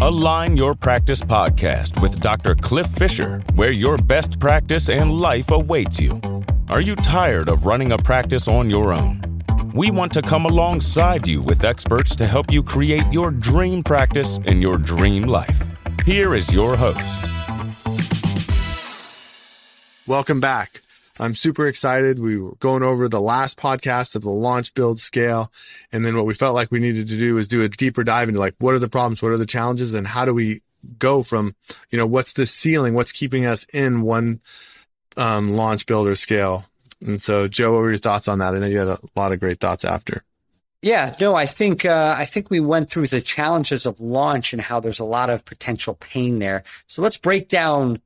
Align Your Practice podcast with Dr. Cliff Fisher, where your best practice and life awaits you. Are you tired of running a practice on your own? We want to come alongside you with experts to help you create your dream practice and your dream life. Here is your host. Welcome back. I'm super excited. We were going over the last podcast of the launch, build, scale. And then what we felt like we needed to do was do a deeper dive into like, what are the problems? What are the challenges? And how do we go from, you know, what's the ceiling? What's keeping us in one um, launch, build, or scale? And so, Joe, what were your thoughts on that? I know you had a lot of great thoughts after. Yeah, no, I think uh, I think we went through the challenges of launch and how there's a lot of potential pain there. So let's break down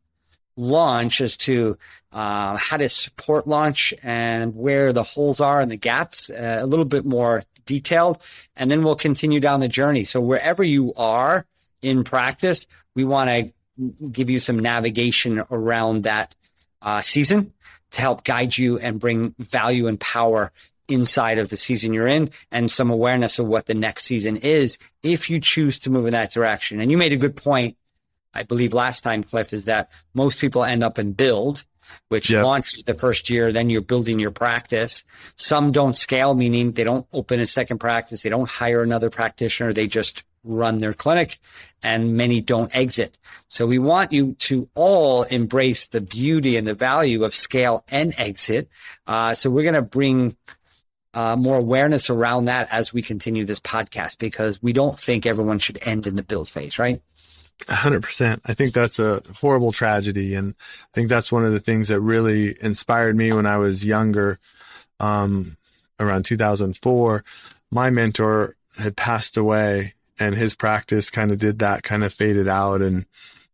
launch as to uh, how to support launch and where the holes are and the gaps uh, a little bit more detailed. And then we'll continue down the journey. So wherever you are in practice we want to give you some navigation around that uh, season to help guide you and bring value and power inside of the season you're in and some awareness of what the next season is if you choose to move in that direction. And you made a good point I believe last time, Cliff, is that most people end up in build, which yep. launches the first year. Then you're building your practice. Some don't scale, meaning they don't open a second practice. They don't hire another practitioner. They just run their clinic and many don't exit. So we want you to all embrace the beauty and the value of scale and exit. Uh, so we're going to bring uh, more awareness around that as we continue this podcast because we don't think everyone should end in the build phase, right? Hundred percent. I think that's a horrible tragedy. And I think that's one of the things that really inspired me when I was younger, um, around 2004. My mentor had passed away and his practice kind of did that, kind of faded out. And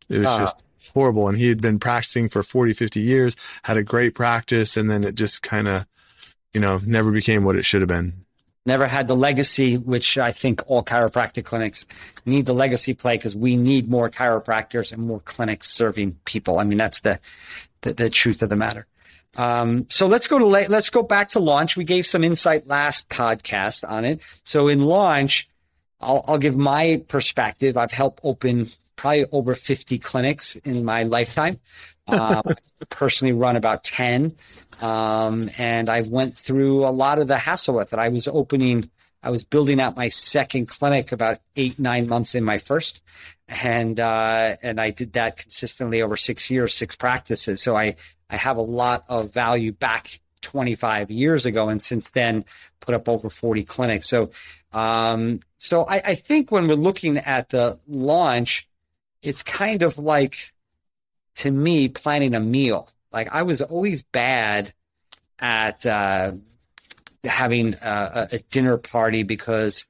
it was uh. just horrible. And he had been practicing for 40, 50 years, had a great practice. And then it just kind of, you know, never became what it should have been never had the legacy, which I think all chiropractic clinics need the legacy play because we need more chiropractors and more clinics serving people. I mean, that's the the, the truth of the matter. Um, so let's go to let's go back to launch. We gave some insight last podcast on it. So in launch, I'll, I'll give my perspective. I've helped open probably over 50 clinics in my lifetime. Uh, personally run about 10. Um, and I went through a lot of the hassle with it. I was opening, I was building out my second clinic about eight, nine months in my first. And, uh, and I did that consistently over six years, six practices. So I, I have a lot of value back 25 years ago. And since then put up over 40 clinics. So, um, so I, I think when we're looking at the launch, it's kind of like, to me, planning a meal like I was always bad at uh, having a, a dinner party because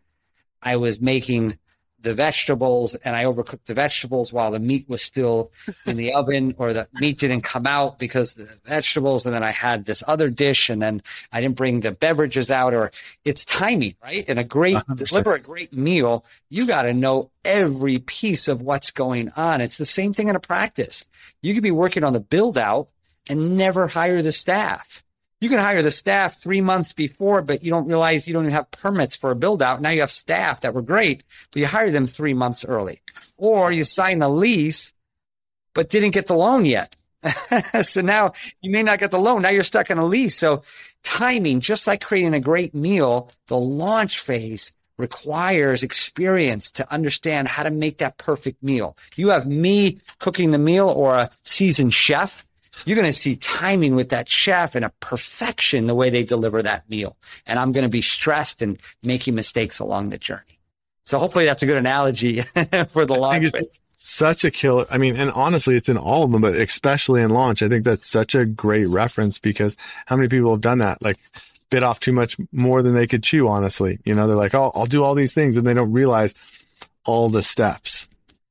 I was making the vegetables and I overcooked the vegetables while the meat was still in the oven or the meat didn't come out because the vegetables and then I had this other dish and then I didn't bring the beverages out or it's timing, right? And a great 100%. deliver a great meal, you got to know every piece of what's going on. It's the same thing in a practice. You could be working on the build out and never hire the staff. You can hire the staff three months before, but you don't realize you don't even have permits for a build out. Now you have staff that were great, but you hire them three months early. Or you sign the lease, but didn't get the loan yet. so now you may not get the loan. Now you're stuck in a lease. So timing, just like creating a great meal, the launch phase requires experience to understand how to make that perfect meal. You have me cooking the meal or a seasoned chef you're going to see timing with that chef and a perfection the way they deliver that meal. And I'm going to be stressed and making mistakes along the journey. So hopefully that's a good analogy for the launch. Such a killer. I mean, and honestly, it's in all of them, but especially in launch. I think that's such a great reference because how many people have done that? Like, bit off too much more than they could chew, honestly. You know, they're like, oh, I'll do all these things. And they don't realize all the steps.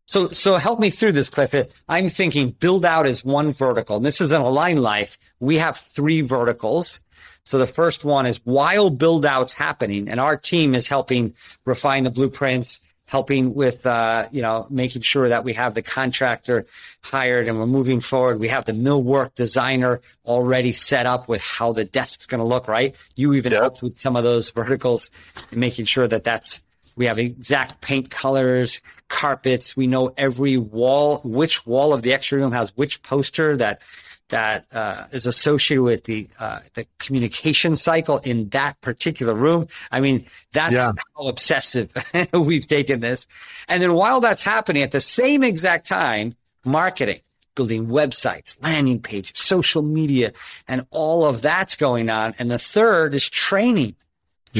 So, so help me through this, Cliff. I'm thinking build out is one vertical. And this is an Align Life. We have three verticals. So the first one is while build out's happening and our team is helping refine the blueprints, helping with, uh, you know, making sure that we have the contractor hired and we're moving forward. We have the millwork designer already set up with how the desk's going to look, right? You even yep. helped with some of those verticals and making sure that that's We have exact paint colors, carpets. We know every wall, which wall of the X-ray room has which poster that that uh, is associated with the uh, the communication cycle in that particular room. I mean, that's yeah. how obsessive we've taken this. And then while that's happening, at the same exact time, marketing, building websites, landing pages, social media, and all of that's going on. And the third is training.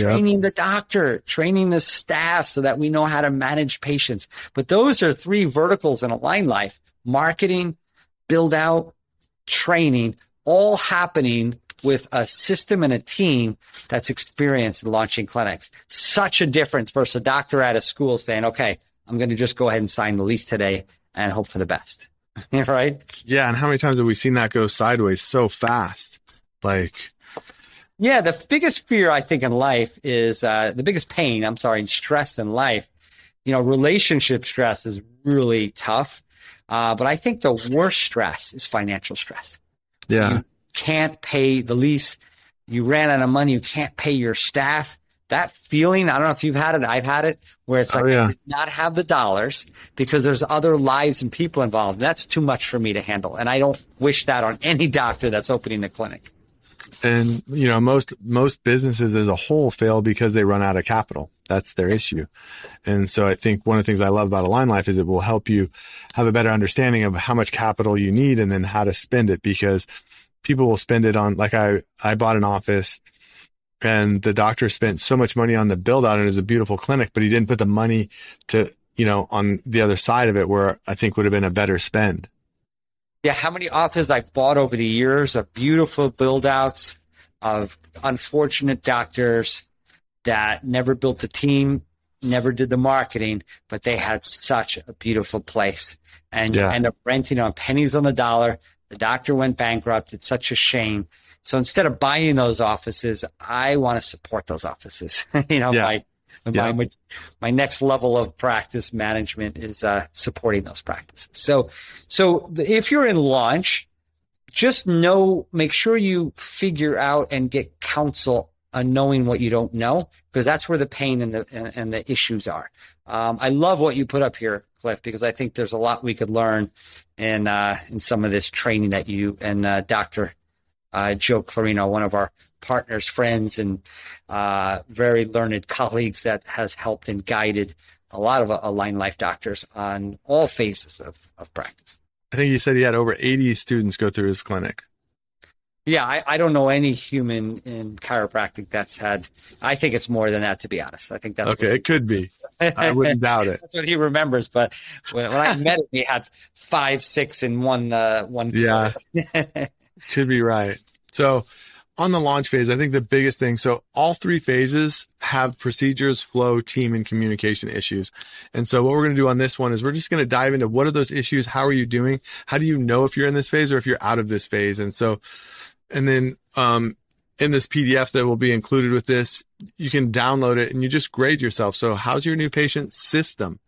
Training the doctor, training the staff so that we know how to manage patients. But those are three verticals in Align Life marketing, build out, training, all happening with a system and a team that's experienced in launching clinics. Such a difference versus a doctor at a school saying, okay, I'm going to just go ahead and sign the lease today and hope for the best. right? Yeah. And how many times have we seen that go sideways so fast? Like, yeah, the biggest fear I think in life is uh, the biggest pain, I'm sorry, stress in life. You know, relationship stress is really tough. Uh, but I think the worst stress is financial stress. Yeah. You can't pay the lease. You ran out of money. You can't pay your staff. That feeling, I don't know if you've had it. I've had it where it's oh, like, oh, yeah. not have the dollars because there's other lives and people involved. That's too much for me to handle. And I don't wish that on any doctor that's opening a clinic and you know most most businesses as a whole fail because they run out of capital. That's their issue. And so i think one of the things i love about align life is it will help you have a better understanding of how much capital you need and then how to spend it because people will spend it on like i i bought an office and the doctor spent so much money on the build out and it was a beautiful clinic but he didn't put the money to you know on the other side of it where i think would have been a better spend yeah, how many offices I bought over the years of beautiful build outs of unfortunate doctors that never built the team, never did the marketing, but they had such a beautiful place. And yeah. you end up renting on pennies on the dollar. The doctor went bankrupt. It's such a shame. So instead of buying those offices, I want to support those offices, you know, yeah. by yeah. My, my next level of practice management is uh, supporting those practices. So, so if you're in launch, just know, make sure you figure out and get counsel on knowing what you don't know, because that's where the pain and the and, and the issues are. Um, I love what you put up here, Cliff, because I think there's a lot we could learn in uh, in some of this training that you and uh, Doctor Joe Clarino, one of our partners, friends, and uh, very learned colleagues that has helped and guided a lot of Align Life doctors on all phases of, of practice. I think you said he had over 80 students go through his clinic. Yeah, I, I, don't know any human in chiropractic that's had. I think it's more than that, to be honest. I think that's okay. It could be. I wouldn't doubt it. That's what he remembers. But when, when I met him, he had five, six in one. Uh, one. Yeah, could be right. So on the launch phase, I think the biggest thing, so all three phases have procedures, flow, team, and communication issues. And so what we're going to do on this one is we're just going to dive into what are those issues? How are you doing? How do you know if you're in this phase or if you're out of this phase? And so, and then, um, in this PDF that will be included with this, you can download it and you just grade yourself. So how's your new patient system?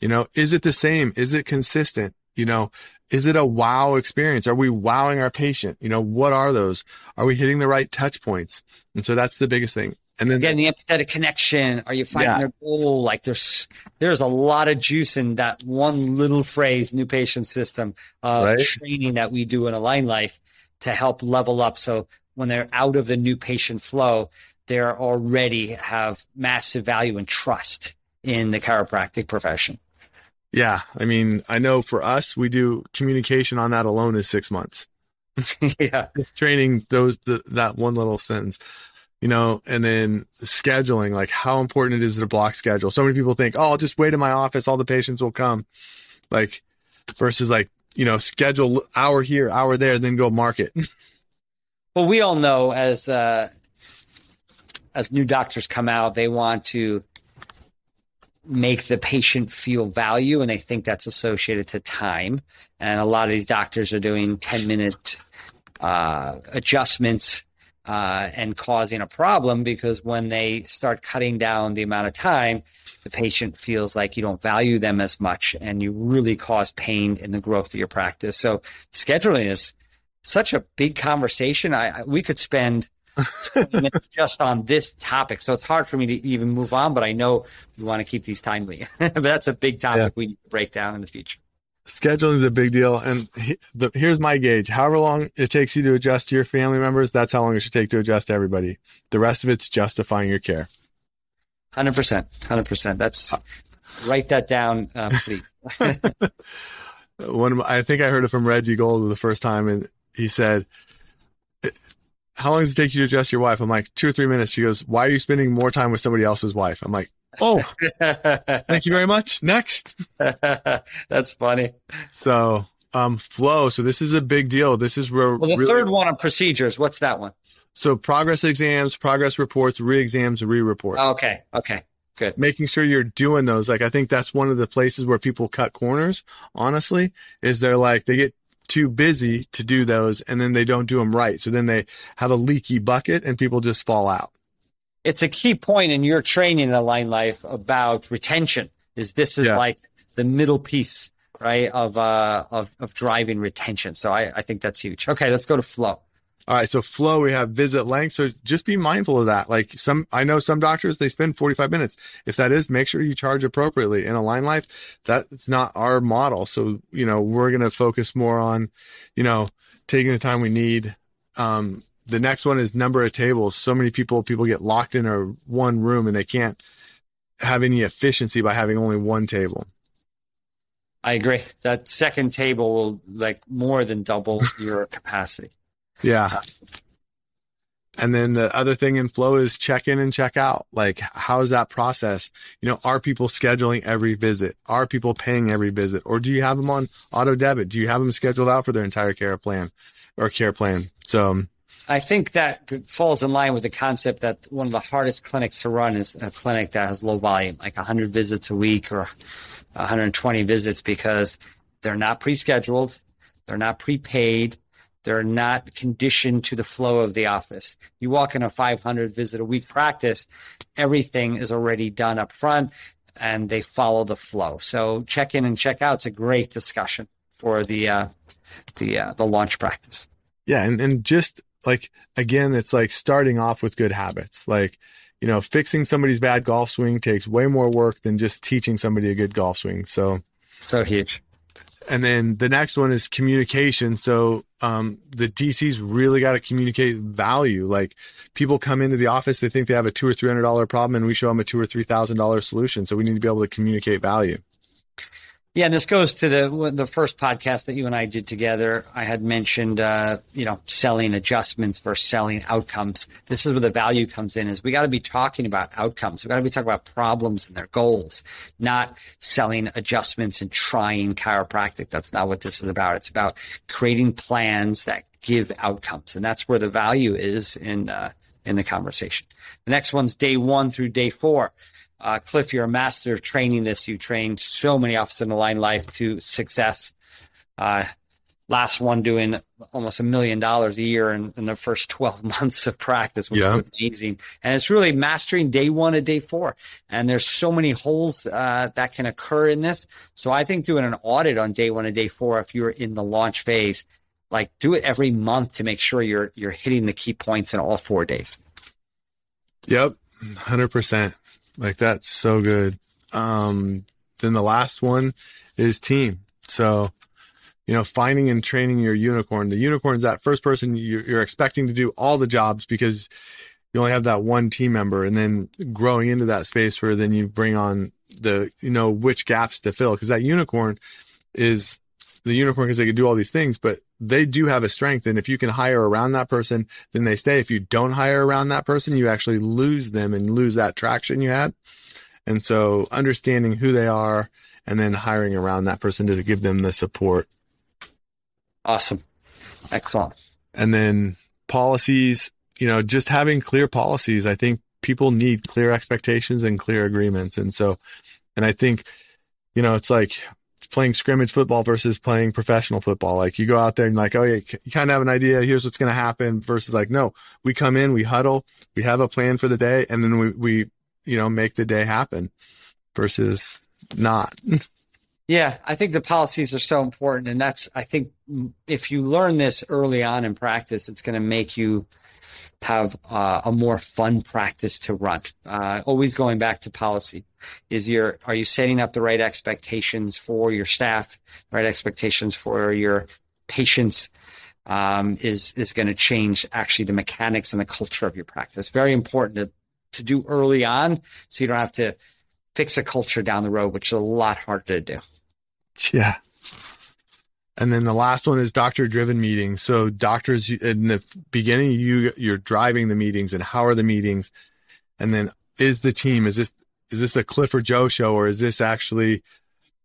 You know, is it the same? Is it consistent? You know, is it a wow experience? Are we wowing our patient? You know, what are those? Are we hitting the right touch points? And so that's the biggest thing. And then getting the empathetic connection. Are you finding yeah. their goal? Like there's there's a lot of juice in that one little phrase, new patient system of right? training that we do in Align Life to help level up. So when they're out of the new patient flow, they're already have massive value and trust in the chiropractic profession. Yeah. I mean, I know for us, we do communication on that alone is six months. yeah. Just training those, the, that one little sentence, you know, and then scheduling, like how important it is to block schedule. So many people think, oh, I'll just wait in my office. All the patients will come. Like versus like, you know, schedule hour here, hour there, then go market. well, we all know as, uh, as new doctors come out, they want to make the patient feel value and they think that's associated to time. And a lot of these doctors are doing 10 minute uh, adjustments uh, and causing a problem because when they start cutting down the amount of time the patient feels like you don't value them as much and you really cause pain in the growth of your practice. So scheduling is such a big conversation. I, I we could spend just on this topic. So it's hard for me to even move on, but I know we want to keep these timely. but that's a big topic yeah. we need to break down in the future. Scheduling is a big deal. And he, the, here's my gauge. However long it takes you to adjust to your family members, that's how long it should take to adjust to everybody. The rest of it's justifying your care. 100%. 100%. That's, write that down, uh, please. One of my, I think I heard it from Reggie Gold the first time, and he said, how long does it take you to adjust your wife? I'm like, two or three minutes. She goes, why are you spending more time with somebody else's wife? I'm like, oh, thank you very much. Next. That's funny. So, um, flow. So this is a big deal. This is where. Well, the really, third one on procedures. What's that one? So progress exams, progress reports, re-exams, re-reports. Okay. Okay. Good. Making sure you're doing those. Like, I think that's one of the places where people cut corners, honestly, is they're like, they get too busy to do those and then they don't do them right. So then they have a leaky bucket and people just fall out. It's a key point in your training in Align Life about retention is this is yeah. like the middle piece, right? Of, uh, of, of driving retention. So I, I think that's huge. Okay. Let's go to flow. All right. So flow, we have visit length. So just be mindful of that. Like some, I know some doctors, they spend 45 minutes. If that is, make sure you charge appropriately. In Align Life, that's not our model. So, you know, we're going to focus more on, you know, taking the time we need. Um, the next one is number of tables. So many people, people get locked in a one room and they can't have any efficiency by having only one table. I agree. That second table will like more than double your capacity. Yeah. And then the other thing in flow is check in and check out. Like, how is that process? You know, are people scheduling every visit? Are people paying every visit? Or do you have them on auto debit? Do you have them scheduled out for their entire care plan or care plan? So um, I think that falls in line with the concept that one of the hardest clinics to run is a clinic that has low volume, like 100 visits a week or 120 visits because they're not pre-scheduled. They're not prepaid they're not conditioned to the flow of the office. You walk in a 500 visit a week practice, everything is already done up front and they follow the flow. So check in and check out. It's a great discussion for the, uh, the, uh, the launch practice. Yeah. And, and just like, again, it's like starting off with good habits. Like, you know, fixing somebody's bad golf swing takes way more work than just teaching somebody a good golf swing. So, so huge. And then the next one is communication. So um, the DC's really got to communicate value. Like people come into the office, they think they have a two or three hundred dollar problem, and we show them a two or three thousand dollar solution. So we need to be able to communicate value. Yeah, and this goes to the the first podcast that you and I did together. I had mentioned, uh, you know, selling adjustments versus selling outcomes. This is where the value comes in. Is we got to be talking about outcomes. We got to be talking about problems and their goals, not selling adjustments and trying chiropractic. That's not what this is about. It's about creating plans that give outcomes, and that's where the value is in uh, in the conversation. The next one's day one through day four. Uh, Cliff, you're a master of training this. You trained so many officers in the Align Life to success. Uh, last one doing almost a million dollars a year in, in, the first 12 months of practice, which yeah. is amazing. And it's really mastering day one to day four. And there's so many holes uh, that can occur in this. So I think doing an audit on day one and day four, if you're in the launch phase, like do it every month to make sure you're you're hitting the key points in all four days. Yep, hundred percent. Like that's so good. Um, then the last one is team. So, you know, finding and training your unicorn. The unicorn is that first person you're, expecting to do all the jobs because you only have that one team member and then growing into that space where then you bring on the, you know, which gaps to fill. Cause that unicorn is the unicorn because they can do all these things, but they do have a strength. And if you can hire around that person, then they stay. If you don't hire around that person, you actually lose them and lose that traction you had. And so understanding who they are and then hiring around that person to give them the support. Awesome. Excellent. And then policies, you know, just having clear policies. I think people need clear expectations and clear agreements. And so, and I think, you know, it's like playing scrimmage football versus playing professional football. Like you go out there and like, oh yeah, you kind of have an idea. Here's what's going to happen versus like, no, we come in, we huddle, we have a plan for the day and then we, we, you know, make the day happen versus not. Yeah, I think the policies are so important. And that's, I think if you learn this early on in practice, it's going to make you have uh, a more fun practice to run. Uh, always going back to policy. Is your are you setting up the right expectations for your staff, right expectations for your patients? Um, is is going to change actually the mechanics and the culture of your practice. Very important to to do early on, so you don't have to fix a culture down the road, which is a lot harder to do. Yeah, and then the last one is doctor driven meetings. So doctors in the beginning, you, you're driving the meetings and how are the meetings? And then is the team, is this, is this a Cliff or Joe show or is this actually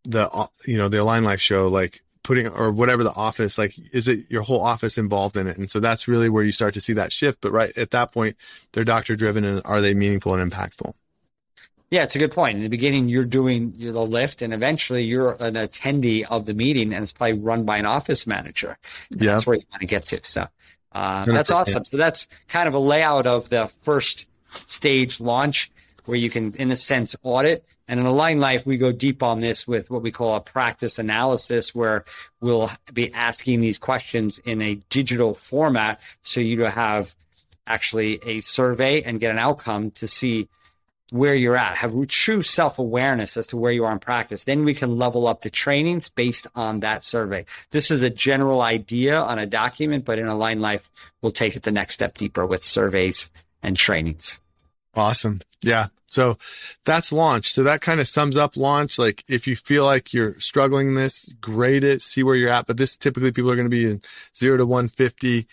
the, you know, the Align Life show? Like putting or whatever the office, like, is it your whole office involved in it? And so that's really where you start to see that shift. But right at that point, they're doctor driven and are they meaningful and impactful? Yeah, it's a good point. In the beginning, you're doing the lift, and eventually you're an attendee of the meeting, and it's probably run by an office manager. Yeah. That's where you want to get to. So uh, that's awesome. So that's kind of a layout of the first stage launch where you can, in a sense, audit. And in Align Life, we go deep on this with what we call a practice analysis, where we'll be asking these questions in a digital format so you to have actually a survey and get an outcome to see where you're at, have true self awareness as to where you are in practice. Then we can level up the trainings based on that survey. This is a general idea on a document, but in Align Life, we'll take it the next step deeper with surveys and trainings. Awesome. Yeah. So that's launch. So that kind of sums up launch. Like if you feel like you're struggling this, grade it, see where you're at. But this typically people are going to be in zero to 150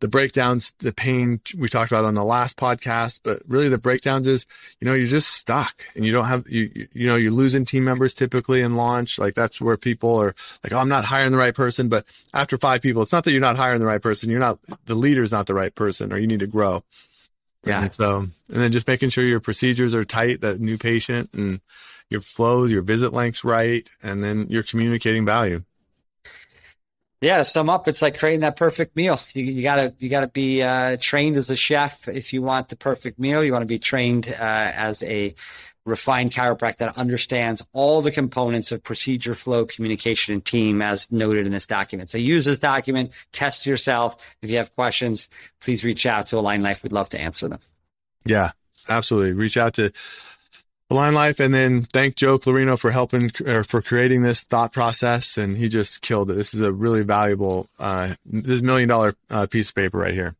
the breakdowns, the pain we talked about on the last podcast, but really the breakdowns is, you know, you're just stuck and you don't have, you, you know, you're losing team members typically in launch. Like that's where people are like, oh, I'm not hiring the right person. But after five people, it's not that you're not hiring the right person. You're not, the leader's not the right person or you need to grow. Yeah. And so, and then just making sure your procedures are tight, that new patient and your flow, your visit lengths right. And then you're communicating value. Yeah, to sum up, it's like creating that perfect meal. You, you gotta you gotta be uh, trained as a chef if you want the perfect meal. You want to be trained uh, as a refined chiropractor that understands all the components of procedure, flow, communication, and team, as noted in this document. So use this document, test yourself. If you have questions, please reach out to Align Life. We'd love to answer them. Yeah, absolutely. Reach out to Align Life, and then thank Joe Clarino for helping or for creating this thought process, and he just killed it. This is a really valuable, uh, this million dollar uh, piece of paper right here.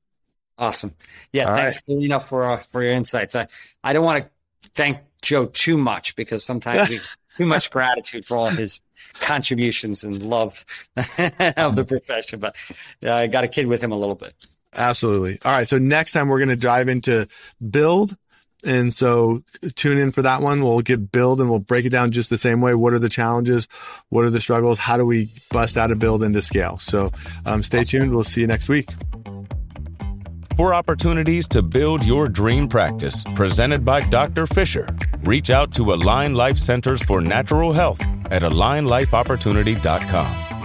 Awesome, yeah. All thanks, right. Clarino, for uh, for your insights. I I don't want to thank Joe too much because sometimes we too much gratitude for all his contributions and love of the profession, but I got a kid with him a little bit. Absolutely. All right. So next time we're going to dive into build and so tune in for that one. We'll get build and we'll break it down just the same way. What are the challenges? What are the struggles? How do we bust out a build into scale? So um, stay tuned. We'll see you next week. For opportunities to build your dream practice, presented by Dr. Fisher, reach out to Align Life Centers for Natural Health at alignlifeopportunity.com.